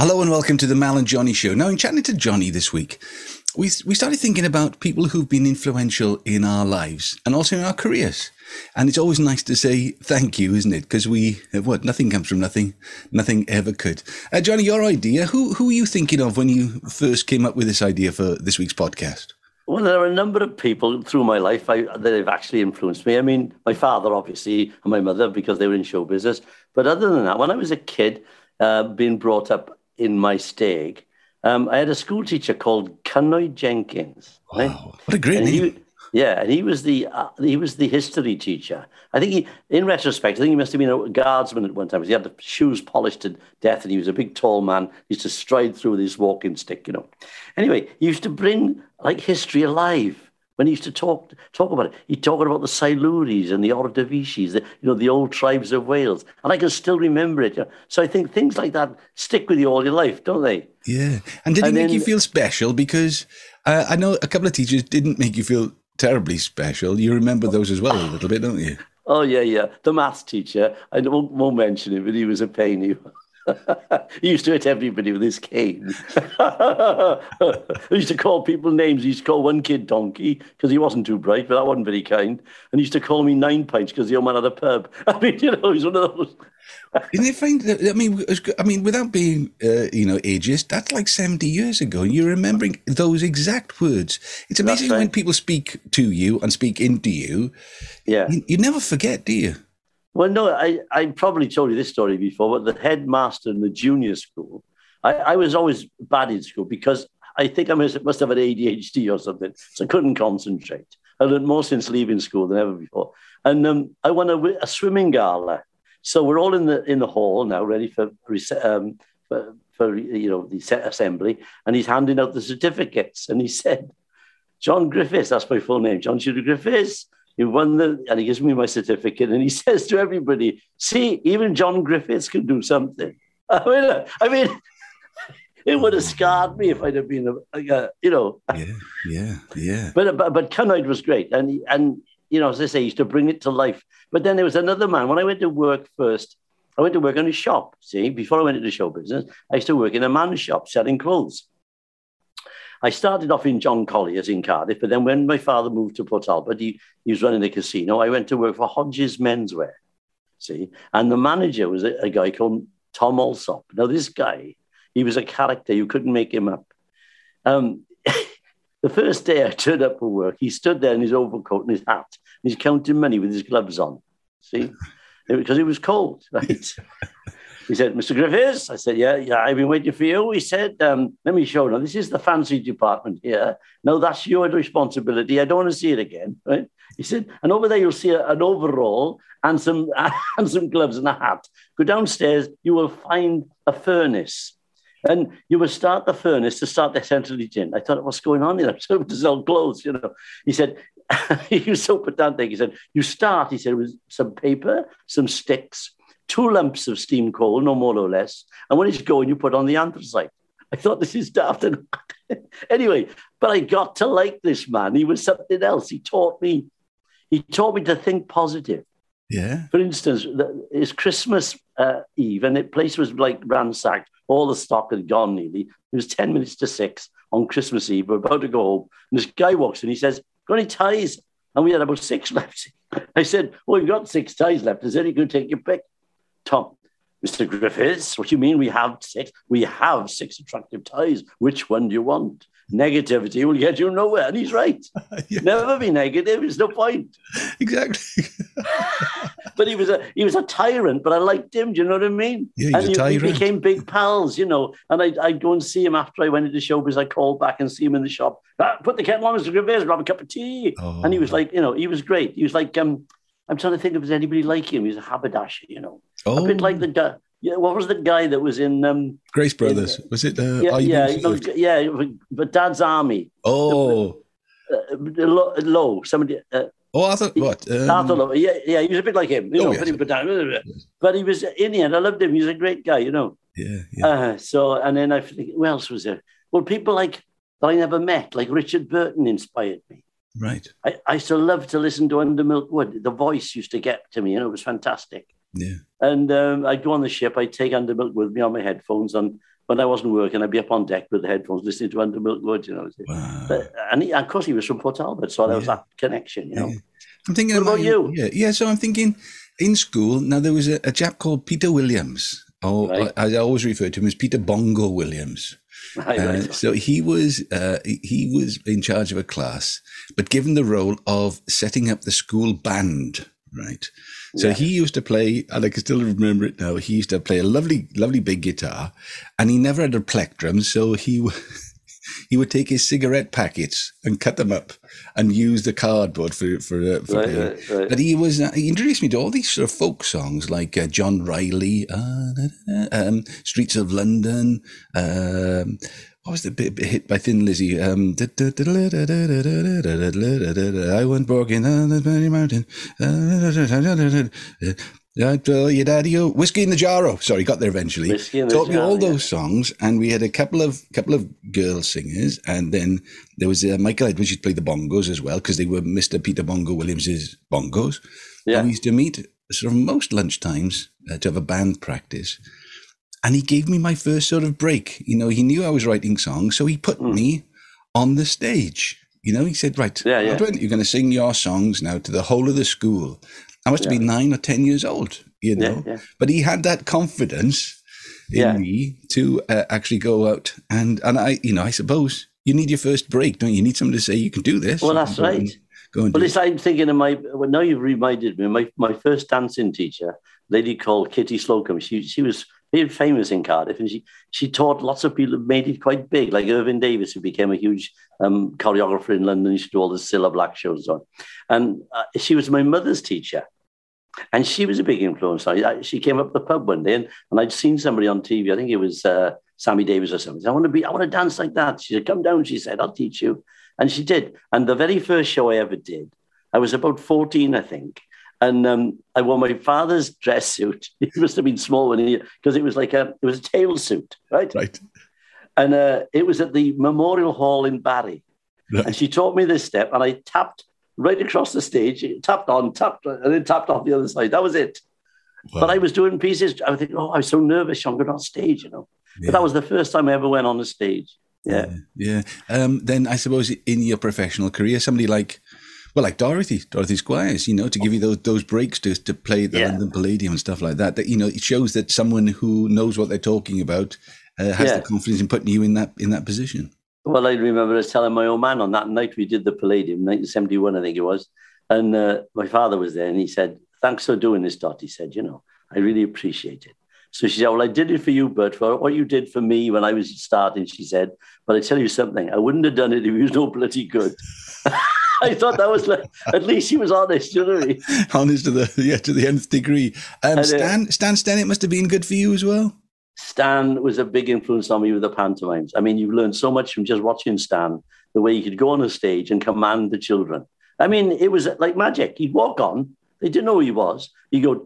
Hello and welcome to the Mal and Johnny Show. Now, in chatting to Johnny this week, we, we started thinking about people who've been influential in our lives and also in our careers. And it's always nice to say thank you, isn't it? Because we, what, nothing comes from nothing. Nothing ever could. Uh, Johnny, your idea, who, who were you thinking of when you first came up with this idea for this week's podcast? Well, there are a number of people through my life I, that have actually influenced me. I mean, my father, obviously, and my mother, because they were in show business. But other than that, when I was a kid, uh, being brought up in my stag, um, I had a school teacher called Canoy Jenkins. Wow, right? what a great and name! He, yeah, and he was the uh, he was the history teacher. I think he, in retrospect, I think he must have been a guardsman at one time. He had the shoes polished to death, and he was a big, tall man. He used to stride through with his walking stick, you know. Anyway, he used to bring like history alive when he used to talk talk about it, he'd talk about the Silures and the Ordovices, the, you know, the old tribes of Wales. And I can still remember it. You know? So I think things like that stick with you all your life, don't they? Yeah. And did and he make you feel special? Because uh, I know a couple of teachers didn't make you feel terribly special. You remember those as well a little bit, don't you? Oh, yeah, yeah. The maths teacher, I won't, won't mention him, but he was a pain. He he used to hit everybody with his cane. he used to call people names. He used to call one kid Donkey because he wasn't too bright, but that wasn't very kind. And he used to call me Nine Pints because the old man had a pub. I mean, you know, he's one of those. Isn't it funny? I mean, I mean, without being, uh, you know, ageist, that's like seventy years ago, and you're remembering those exact words. It's amazing right. when people speak to you and speak into you. Yeah, you, you never forget, do you? Well, no, I, I probably told you this story before, but the headmaster in the junior school, I, I was always bad in school because I think I must, have had ADHD or something. So I couldn't concentrate. I learned more since leaving school than ever before. And um, I won a, a, swimming gala. So we're all in the in the hall now, ready for um, for, for you know the assembly. And he's handing out the certificates. And he said, "John Griffiths, that's my full name, John Tudor Griffiths he won the, and he gives me my certificate, and he says to everybody, "See, even John Griffiths can do something." I mean, I mean, it would have scarred me if I'd have been, a, a you know. Yeah, yeah, yeah. But but but Cunard was great, and he, and you know, as I say, he used to bring it to life. But then there was another man. When I went to work first, I went to work in a shop. See, before I went into show business, I used to work in a man's shop selling clothes. I started off in John Collier's in Cardiff, but then when my father moved to Port Talbot, he, he was running a casino. I went to work for Hodges Menswear, see, and the manager was a, a guy called Tom Alsop. Now, this guy, he was a character, you couldn't make him up. Um, the first day I turned up for work, he stood there in his overcoat and his hat, and he's counting money with his gloves on, see, because it was cold, right? He said, Mr. Griffiths? I said, yeah, yeah, I've been waiting for you. He said, um, let me show you. Now, this is the fancy department here. No, that's your responsibility. I don't want to see it again, right? He said, and over there you'll see an overall and some, and some gloves and a hat. Go downstairs, you will find a furnace. And you will start the furnace to start the central heating. I thought, what's going on here? I'm to sell clothes, you know. He said, he was so pedantic. He said, you start, he said, with some paper, some sticks, two lumps of steam coal, no more or less. And when it's going, you put on the anthracite. I thought this is daft. anyway, but I got to like this man. He was something else. He taught me. He taught me to think positive. Yeah. For instance, it's Christmas uh, Eve, and the place was like ransacked. All the stock had gone nearly. It was ten minutes to six on Christmas Eve. We're about to go home, and this guy walks in. He says, "Got any ties?" And we had about six left. I said, "Well, we've got six ties left. Is there any good? Take your pick." Tom, Mr. Griffiths, what do you mean we have six? We have six attractive ties. Which one do you want? Negativity will get you nowhere. And he's right. yeah. Never be negative. There's no point. Exactly. but he was a he was a tyrant, but I liked him. Do you know what I mean? Yeah, and he, we became big pals, you know. And I'd, I'd go and see him after I went into showbiz. I called back and see him in the shop. Ah, put the kettle on, Mr. Griffiths, grab a cup of tea. Oh. And he was like, you know, he was great. He was like, um, I'm trying to think if there's anybody like him. He's a haberdasher, you know. Oh. A bit like the guy. Yeah, what was the guy that was in um, Grace Brothers? In, was it? Uh, yeah, yeah, no, yeah, but Dad's Army. Oh, uh, low, low, somebody. Uh, oh, I thought what? Um, Arthur Lowe. Yeah, yeah, he was a bit like him, you oh, know. Yes. But, but he was in the end. I loved him. He was a great guy, you know. Yeah, yeah. Uh, so, and then I think, who else was there? Well, people like that I never met, like Richard Burton, inspired me. Right. I, I used to love to listen to Under Milk Wood. The voice used to get to me, and it was fantastic. Yeah. And um, I'd go on the ship, I'd take Under Milkwood with me on my headphones. And when I wasn't working, I'd be up on deck with the headphones listening to Under Milk Wood, you know. Wow. But, and he, of course, he was from Port Talbot. So there was that connection, you know. Yeah. I'm thinking What about you? Yeah, yeah. So I'm thinking in school. Now there was a, a chap called Peter Williams. Oh, Right. I, I always refer to him as Peter Bongo Williams. Uh, so he was uh, he- was in charge of a class, but given the role of setting up the school band. Right. So Yeah. he used to play, and I can still remember it now. He used to play a lovely, lovely big guitar, and he never had a plectrum. So he he would take his cigarette packets and cut them up and use the cardboard for for, uh, for right, right, right. But he was uh, he introduced me to all these sort of folk songs like uh, John Riley, um, Streets of London. Um, what was the bit hit by Thin Lizzy? Um, I went walking on the mountain. Don't uh, your daddy. Oh, whiskey in the jarro. Sorry, got there eventually. Whiskey in the Taught me all those songs, and we had a couple of couple of girl singers, and then there was uh, Michael Edwards used to play the bongos as well because they were Mr. Peter Bongo Williams's bongos. Yeah, and we used to meet sort of most lunchtimes uh, to have a band practice, and he gave me my first sort of break. You know, he knew I was writing songs, so he put mm. me on the stage. You know, he said, "Right, yeah, yeah. You're going to sing your songs now to the whole of the school." I must have been nine or 10 years old, you know. yeah. But he had that confidence in Yeah. me to uh, actually go out. And, and I, you know, I suppose you need your first break, don't you? You need someone to say, You can do this. Well, that's right. and- Go and Well, it's like thinking of my. Well, now you've reminded me. My my first dancing teacher, lady called Kitty Slocum. She she was very famous in Cardiff, and she she taught lots of people. Made it quite big, like Irving Davies, who became a huge um, choreographer in London. He used to do all the Cilla Black shows and so on. And uh, she was my mother's teacher. And she was a big influence. I, I, she came up the pub one day, and, and I'd seen somebody on TV. I think it was uh, Sammy Davis or something. I want to be. I want to dance like that. She said, "Come down." She said, "I'll teach you." And she did. And the very first show I ever did, I was about 14, I think. And um, I wore my father's dress suit. He must have been small when he, because it was like a, it was a tail suit, right? Right. And uh, it was at the Memorial Hall in Barry. Right. And she taught me this step, and I tapped right across the stage, tapped on, tapped, and then tapped off the other side. That was it. Wow. But I was doing pieces. I was thinking, oh, I was so nervous on going on stage, you know. Yeah. But that was the first time I ever went on the stage. Yeah. Yeah. Um, then I suppose in your professional career, somebody like, well, like Dorothy, Dorothy Squires, you know, to give you those those breaks to to play the Yeah. London Palladium and stuff like that. That you know, it shows that someone who knows what they're talking about uh, has Yeah. the confidence in putting you in that in that position. Well, I remember I was telling my old man on that night we did the Palladium, 1971, I think it was. And uh, my father was there and he said, Thanks for doing this, Dot. He said, You know, I really appreciate it. So she said, Well, I did it for you, Bert, for what you did for me when I was starting, she said. But I tell you something, I wouldn't have done it if you was no bloody good. I thought that was like, at least he was honest, you know what I mean? Honest to the yeah to the nth degree. Um, uh, Stan Stan Stennett must have been good for you as well. Stan was a big influence on me with the pantomimes. I mean, you've learned so much from just watching Stan, the way he could go on a stage and command the children. I mean, it was like magic. He'd walk on, they didn't know who he was. He'd go,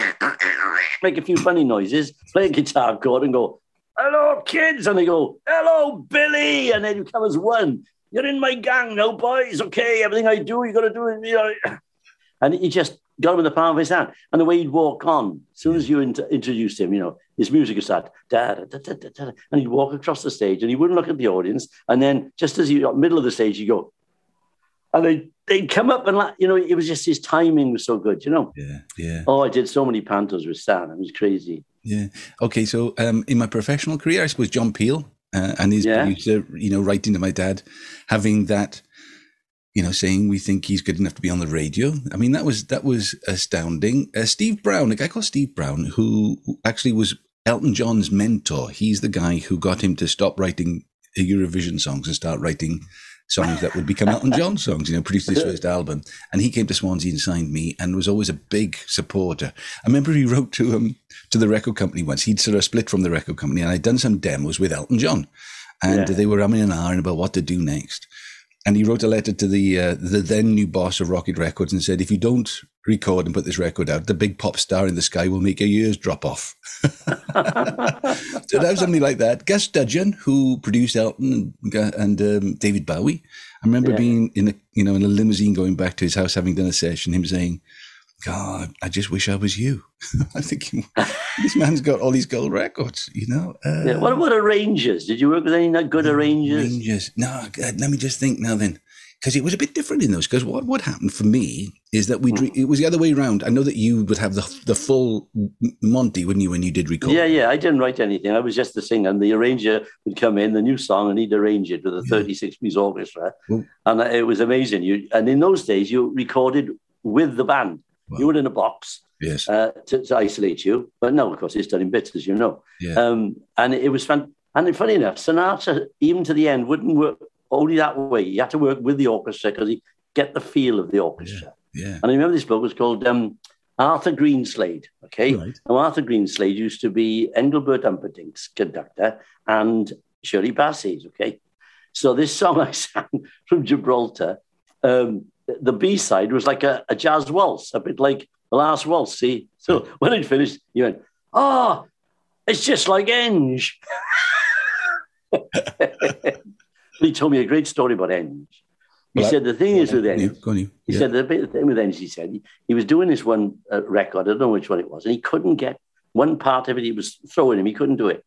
make a few funny noises, play a guitar chord and go, hello, kids. And they go, hello, Billy. And then you come as one. You're in my gang now, boys. Okay, everything I do, you got to do it. You know. And he just got him in the palm of his hand. And the way he'd walk on, as soon as you int- introduced him, you know, his music would start, da, da, da, da, da, da, and he'd walk across the stage and he wouldn't look at the audience. And then just as he got middle of the stage, he'd go, and they, they'd come up and, like, you know, it was just his timing was so good, you know. Yeah, yeah, Oh, I did so many pantos with Stan. It was crazy. yeah. Okay, so um, in my professional career, I suppose John Peel uh, and his Yeah. producer, you know, writing to my dad, having that, you know, saying we think he's good enough to be on the radio. I mean, that was that was astounding. Uh, Steve Brown, a guy called Steve Brown, who actually was Elton John's mentor. He's the guy who got him to stop writing Eurovision songs and start writing songs that would become Elton John songs. You know, produced his first album, and he came to Swansea and signed me, and was always a big supporter. I remember he wrote to um to the record company once. He'd sort of split from the record company, and I'd done some demos with Elton John, and Yeah. they were umming and ahhing about what to do next. And he wrote a letter to the uh, the then new boss of Rocket Records and said, "If you don't record and put this record out, the big pop star in the sky will make your ears drop off." so that was something like that. Gus Dudgeon, who produced Elton and, and um, David Bowie, I remember Yeah. being in a you know in a limousine going back to his house, having done a session. Him saying, God, I just wish I was you. I think this man's got all these gold records, you know. Uh, yeah. What about arrangers? Did you work with any good arrangers? Arrangers? No, let me just think now then because it was a bit different in those. Because what what happened for me is that we mm. it was the other way around. I know that you would have the the full Monty, wouldn't you, when you did record? Yeah, yeah. I didn't write anything. I was just the singer, and the arranger would come in the new song, and he'd arrange it with a thirty six piece orchestra, well, and it was amazing. You and in those days you recorded with the band. Wow. You were in a box. Yes. Uh, to, to, isolate you, but no, of course, it's done in bits, as you know. Yeah. Um, and it was fun. And funny enough, Sinatra, even to the end, wouldn't work only that way. You had to work with the orchestra because you get the feel of the orchestra. Yeah. yeah. And I remember this book was called um, Arthur Greenslade. Okay. Right. Now, Arthur Greenslade used to be Engelbert Humperdinck's conductor and Shirley Bassey's. Okay. So this song I sang from Gibraltar, um, the B side was like a, a, jazz waltz, a bit like the last waltz. See? So when it finished, he went, Oh, it's just like Enge. he told me a great story about Enge. He well, said the thing is with Enge. He yeah. said the thing with Enge. He said he, he was doing this one uh, record. I don't know which one it was, and he couldn't get one part of it. He was throwing him. He couldn't do it.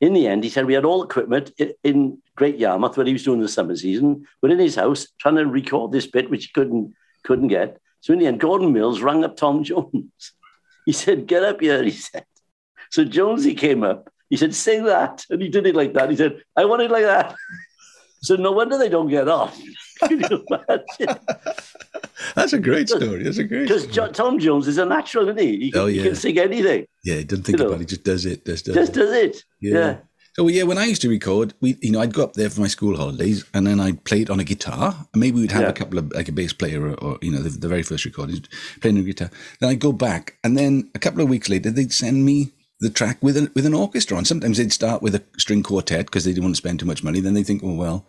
In the end, he said we had all equipment in Great Yarmouth where he was doing the summer season. We're in his house trying to record this bit, which he couldn't couldn't get. So in the end, Gordon Mills rang up Tom Jones. He said, "Get up here," he said. So Jonesy came up. He said, "Sing that," and he did it like that. He said, "I want it like that." So no wonder they don't get off. That's a great story. That's a great Because Tom Jones is a natural, isn't he? He can, oh, yeah. he can sing anything. Yeah, he doesn't think you about know. it. He just does it. Just does, just it. does it. Yeah. yeah. So yeah, when I used to record, we you know I'd go up there for my school holidays, and then I'd play it on a guitar. And maybe we'd have yeah. a couple of like a bass player or, or you know the, the, very first recordings playing a guitar. Then I'd go back, and then a couple of weeks later they'd send me the track with an with an orchestra. And sometimes they'd start with a string quartet because they didn't want to spend too much money. Then they think, oh well,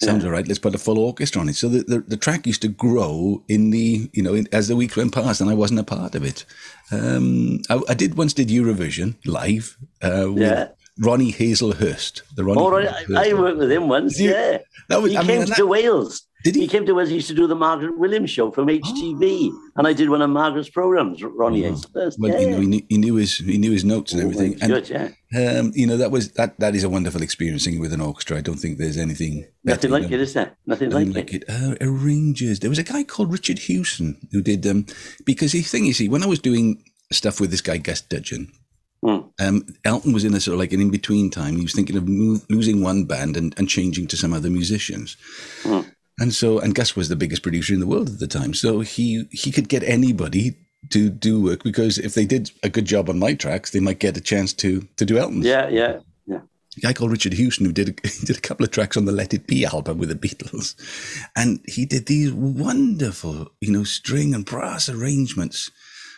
sounds yeah. all right. Let's put a full orchestra on it. So the, the, the track used to grow in the you know in, as the weeks went past, and I wasn't a part of it. Um, I, I, did once did Eurovision live uh, with yeah. Ronnie Hazlehurst. The Ronnie. Oh. I, I, worked with him once. yeah, that was. He I came mean, to that, Wales. Did he? He came to us. He used to do the Margaret Williams show from HTV, oh. and I did one of Margaret's programs. Ronnie oh. Well, yeah. you know, he knew, he knew, his he knew his notes and oh, everything. And, good, yeah. Um, you know, that was that. That is a wonderful experience singing with an orchestra. I don't think there's anything nothing like it, is there? Nothing, nothing like, it. it. Uh, arrangers. There was a guy called Richard Hewson who did um because the thing is, see, when I was doing stuff with this guy Gus Dudgeon. Mm. Um, Elton was in a sort of like an in between time. He was thinking of losing one band and, and changing to some other musicians. Mm. And so, and Gus was the biggest producer in the world at the time. So he, he could get anybody to do work because if they did a good job on my tracks, they might get a chance to, to do Elton's. Yeah, yeah, yeah. A guy called Richard Hewson who did a, did a couple of tracks on the Let It Be album with the Beatles, and he did these wonderful, you know, string and brass arrangements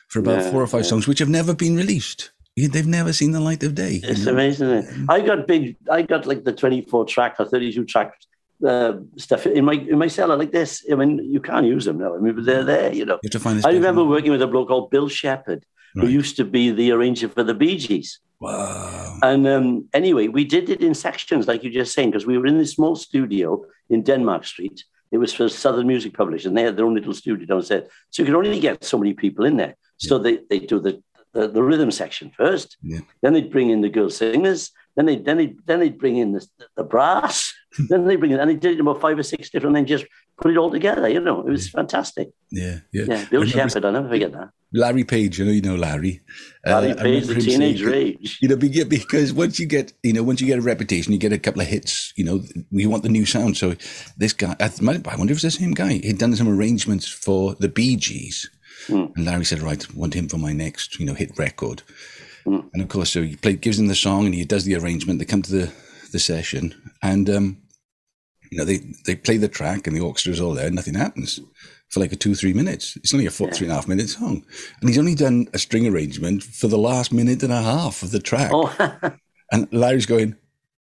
for about yeah, four or five yeah. songs, which have never been released. They've never seen the light of day. It's amazing. I got big. I got like the twenty-four track or thirty-two track uh, stuff in my in my cellar like this. I mean, you can't use them now. I mean, but they're there, you know. You have to find I remember working with a bloke called Bill Shepherd, right. who used to be the arranger for the Bee Gees. Wow. And um, anyway, we did it in sections, like you just saying, because we were in this small studio in Denmark Street. It was for Southern Music Publishers, and they had their own little studio downstairs. So you could only get so many people in there. So they, they do the, the, the rhythm section first. Yeah. Then they'd bring in the girl singers. Then they then they then they'd bring in the, the brass. then they bring in and they did about five or six different, and then just put it all together. You know, it was yeah. fantastic. Yeah, yeah. Yeah, Bill Shepherd, I'll never forget that. Larry Page, you know, you know Larry. Larry uh, Page, the teenage saying, rage. You know, because once you get, you know, once you get a reputation, you get a couple of hits. You know, we want the new sound. So this guy, I, I wonder if it's the same guy. He'd done some arrangements for the Bee Gees, mm. and Larry said, "Right, want him for my next, you know, hit record." Mm. And of course, so he play, gives him the song, and he does the arrangement. They come to the the session, and um, you know, they they play the track, and the orchestra's all there. Nothing happens for like a two, three minutes. It's only a four, three and a half minute song. And he's only done a string arrangement for the last minute and a half of the track. Oh. and Larry's going,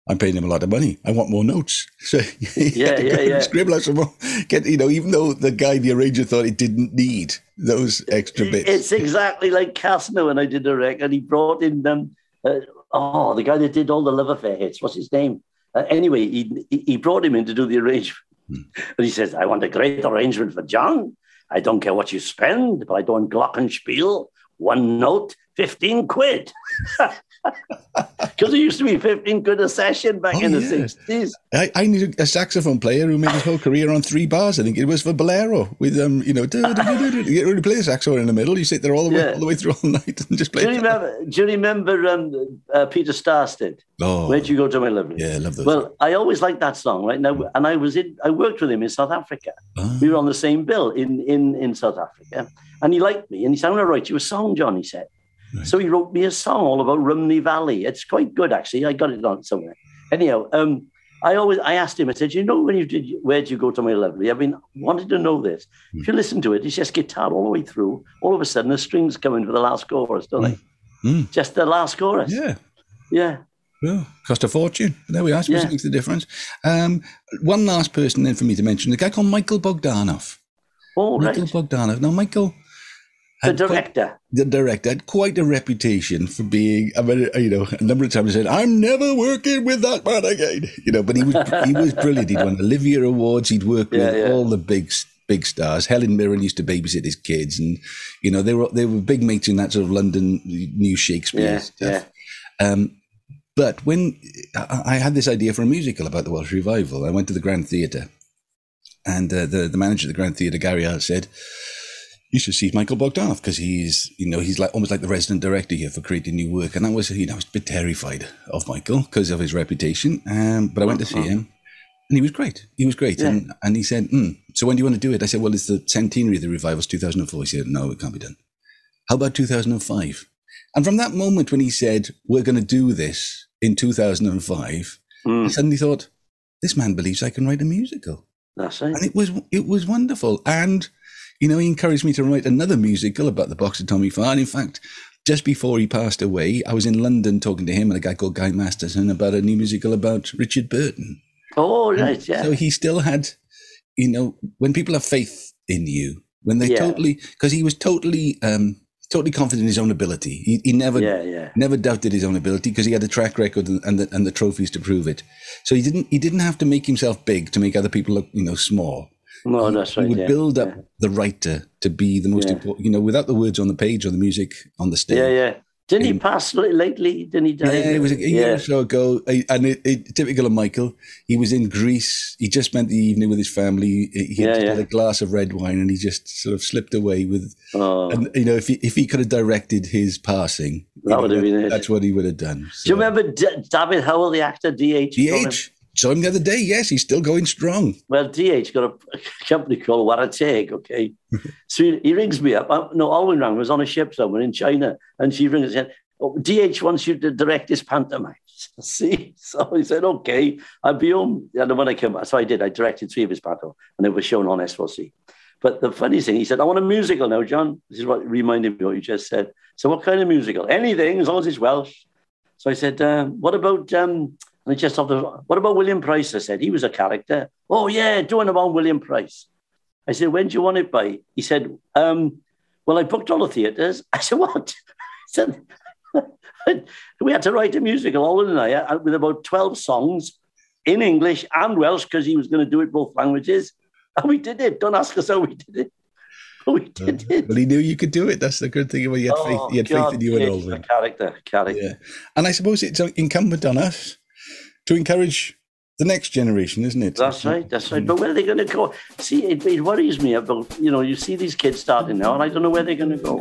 I'm paying him a lot of money. I want more notes. So yeah, yeah, yeah. Scribble out some more. Get you know, even though the guy, the arranger, thought he didn't need those extra bits. It's exactly like Casno when I did the record. And he brought in them. Um, uh, oh, the guy that did all the love affair hits. What's his name? Uh, anyway, he he brought him in to do the arrangement. Hmm. And he says, I want a great arrangement for John. I don't care what you spend, but I don't glockenspiel. One note, 15 quid. Because it used to be 15 quid a session back Oh, in the yes. 60s. I, I knew a saxophone player who made his whole career on three bars. I think it was for Bolero with um, you know, do, do, do, you really play the saxophone in the middle. You sit there all the way Yeah. all the way through all night and just play. Do you remember, do you remember um, uh, Peter Sarstedt? Oh, Where'd you go to my lovely? yeah, I love those. Well, I always liked that song, right? Now, and I was in, I worked with him in South Africa. Ah, We were on the same bill in, in, in South Africa. And he liked me. And he said, I'm going to write you a song, John, he said. Right. So he wrote me a song all about Rumney Valley. It's quite good, actually. I got it on somewhere. Anyhow, um, I always I asked him, I said, you know, when you did, where'd you go to my lovely? I've been wanted to know this. Hmm. If you listen to it, it's just guitar all the way through. All of a sudden, the strings come in for the last chorus, don't they? Mm. Just the last chorus. yeah. Yeah. Well, cost a fortune. There we are. Suppose Yeah. it makes the difference. Um, one last person then for me to mention, the guy called Michael Bogdanov. All right. Michael Bogdanov. Now, Michael, The had quite- director. the director had quite a reputation for being, I mean, you know, a number of times he said, "I'm never working with that man again," you know. But he was he was brilliant. He'd won Olivier awards. He'd worked Yeah, with yeah. all the big big stars. Helen Mirren used to babysit his kids, and you know they were they were big mates in that sort of London new Shakespeare Yeah, stuff. Um, but when I, I had this idea for a musical about the Welsh revival, I went to the Grand Theatre, and uh, the the manager of the Grand Theatre, Gary Hart, said, "You should see Michael Bogdanov because he's you know he's like almost like the resident director here for creating new work." And I was you know I was a bit terrified of Michael because of his reputation. Um, but I went to see him. And he was great. He was great. Yeah. And, and he said, mm, So when do you want to do it? I said, Well, it's the centenary of the revival, it's 2004. He said, No, it can't be done. How about 2005? And from that moment when he said, We're going to do this in 2005, I Mm, suddenly thought, This man believes I can write a musical. that's right. And it was it was wonderful. And, you know, he encouraged me to write another musical about the boxer Tommy Farr. And in fact, just before he passed away, I was in London talking to him and a guy called Guy Masterson about a new musical about Richard Burton. Oh, right. Yeah. So he still had, you know, when people have faith in you, when they Yeah. totally, because he was totally, um, totally confident in his own ability. He, he never, yeah, yeah. never doubted his own ability because he had a track record and, and the and the trophies to prove it. So he didn't, he didn't have to make himself big to make other people look, you know, small. No, that's right. he would yeah. build up yeah. the writer to be the most Yeah. important, you know, without the words on the page or the music on the stage. Yeah, yeah. Didn't he pass lately? Didn't he die? Yeah, it was a, year or so ago, and it, it, typical of Michael. He was in Greece. He just spent the evening with his family. He he Yeah, just yeah. had a glass of red wine, and he just sort of slipped away with. Oh, And you know, if he if he could have directed his passing, you That would have been it. That's what he would have done. do you remember D- David Howell, the actor, DH? DH saw him the other day. Yes, he's still going strong. Well, DH got a, company called Take, okay? so he, he rings me up. I, no, Alwyn rang, was on a ship somewhere in China, and she rings and said, oh, DH wants you to direct this pantomime. See? So he said, okay, I'll be home. And when I came back, so I did. I directed three of his pantomimes, and it was shown on S4C. But the funny thing, he said, I want a musical now, John. This is what reminded me what you just said. So what kind of musical? Anything, as long as it's Welsh. So I said, uh, what about, um, and I just thought, of, what about William Price? I said, he was a character. Oh, yeah, doing about William Price. I said, when do you want it by? He said, um, well, I booked all the theatres. I said, what? I said, we had to write a musical, Olin and I, uh, with about 12 songs in English and Welsh because he was going to do it both languages. And we did it. Don't ask us how we did it. But we did it. But he knew you could do it. That's the good thing about he had Oh, faith. He had God, faith in you and all a character, character. Yeah, and I suppose it's incumbent on us to encourage the next generation, isn't it? That's right, that's right. But where are they going to go? See, it, it worries me about, you know, you see these kids starting now, and I don't know where they're going to go.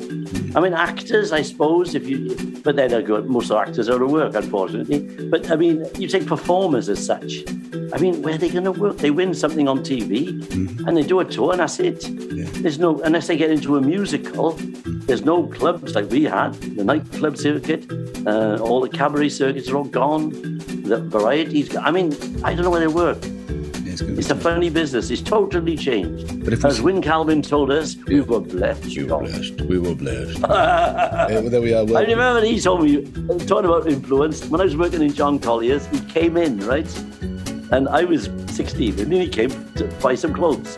I mean, actors, I suppose, if you, but they're not good. Most of actors are at work, unfortunately. But I mean, you take performers as such. I mean, where are they going to work? They win something on TV and they do a tour, and that's it. There's no, unless they get into a musical, there's no clubs like we had. The nightclub circuit, uh, all the cabaret circuits are all gone. The varieties, I mean, I don't know where they work. It's It's a funny business. It's totally changed. But if As Wyn Calvin told us, we were blessed. We were blessed. We were blessed. Yeah, well, there we are. I remember he told me, talking about influence, when I was working in John Collier's, he came in, right? And I was 16, and then he came to buy some clothes.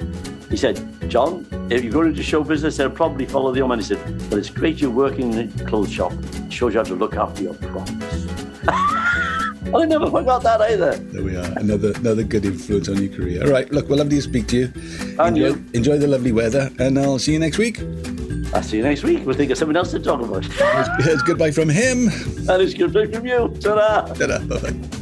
He said, John, if you're going into show business, they'll probably follow the old man. He said, but it's great you're working in a clothes shop. It shows you how to look after your props. I never forgot that either. There we are. Another another good influence on your career. All right. Look, well, lovely to speak to you. And enjoy, you. enjoy the lovely weather, and I'll see you next week. I'll see you next week. We'll think of something else to talk about. It's goodbye from him. and it's goodbye from you. Ta-da. Ta-da. Bye-bye.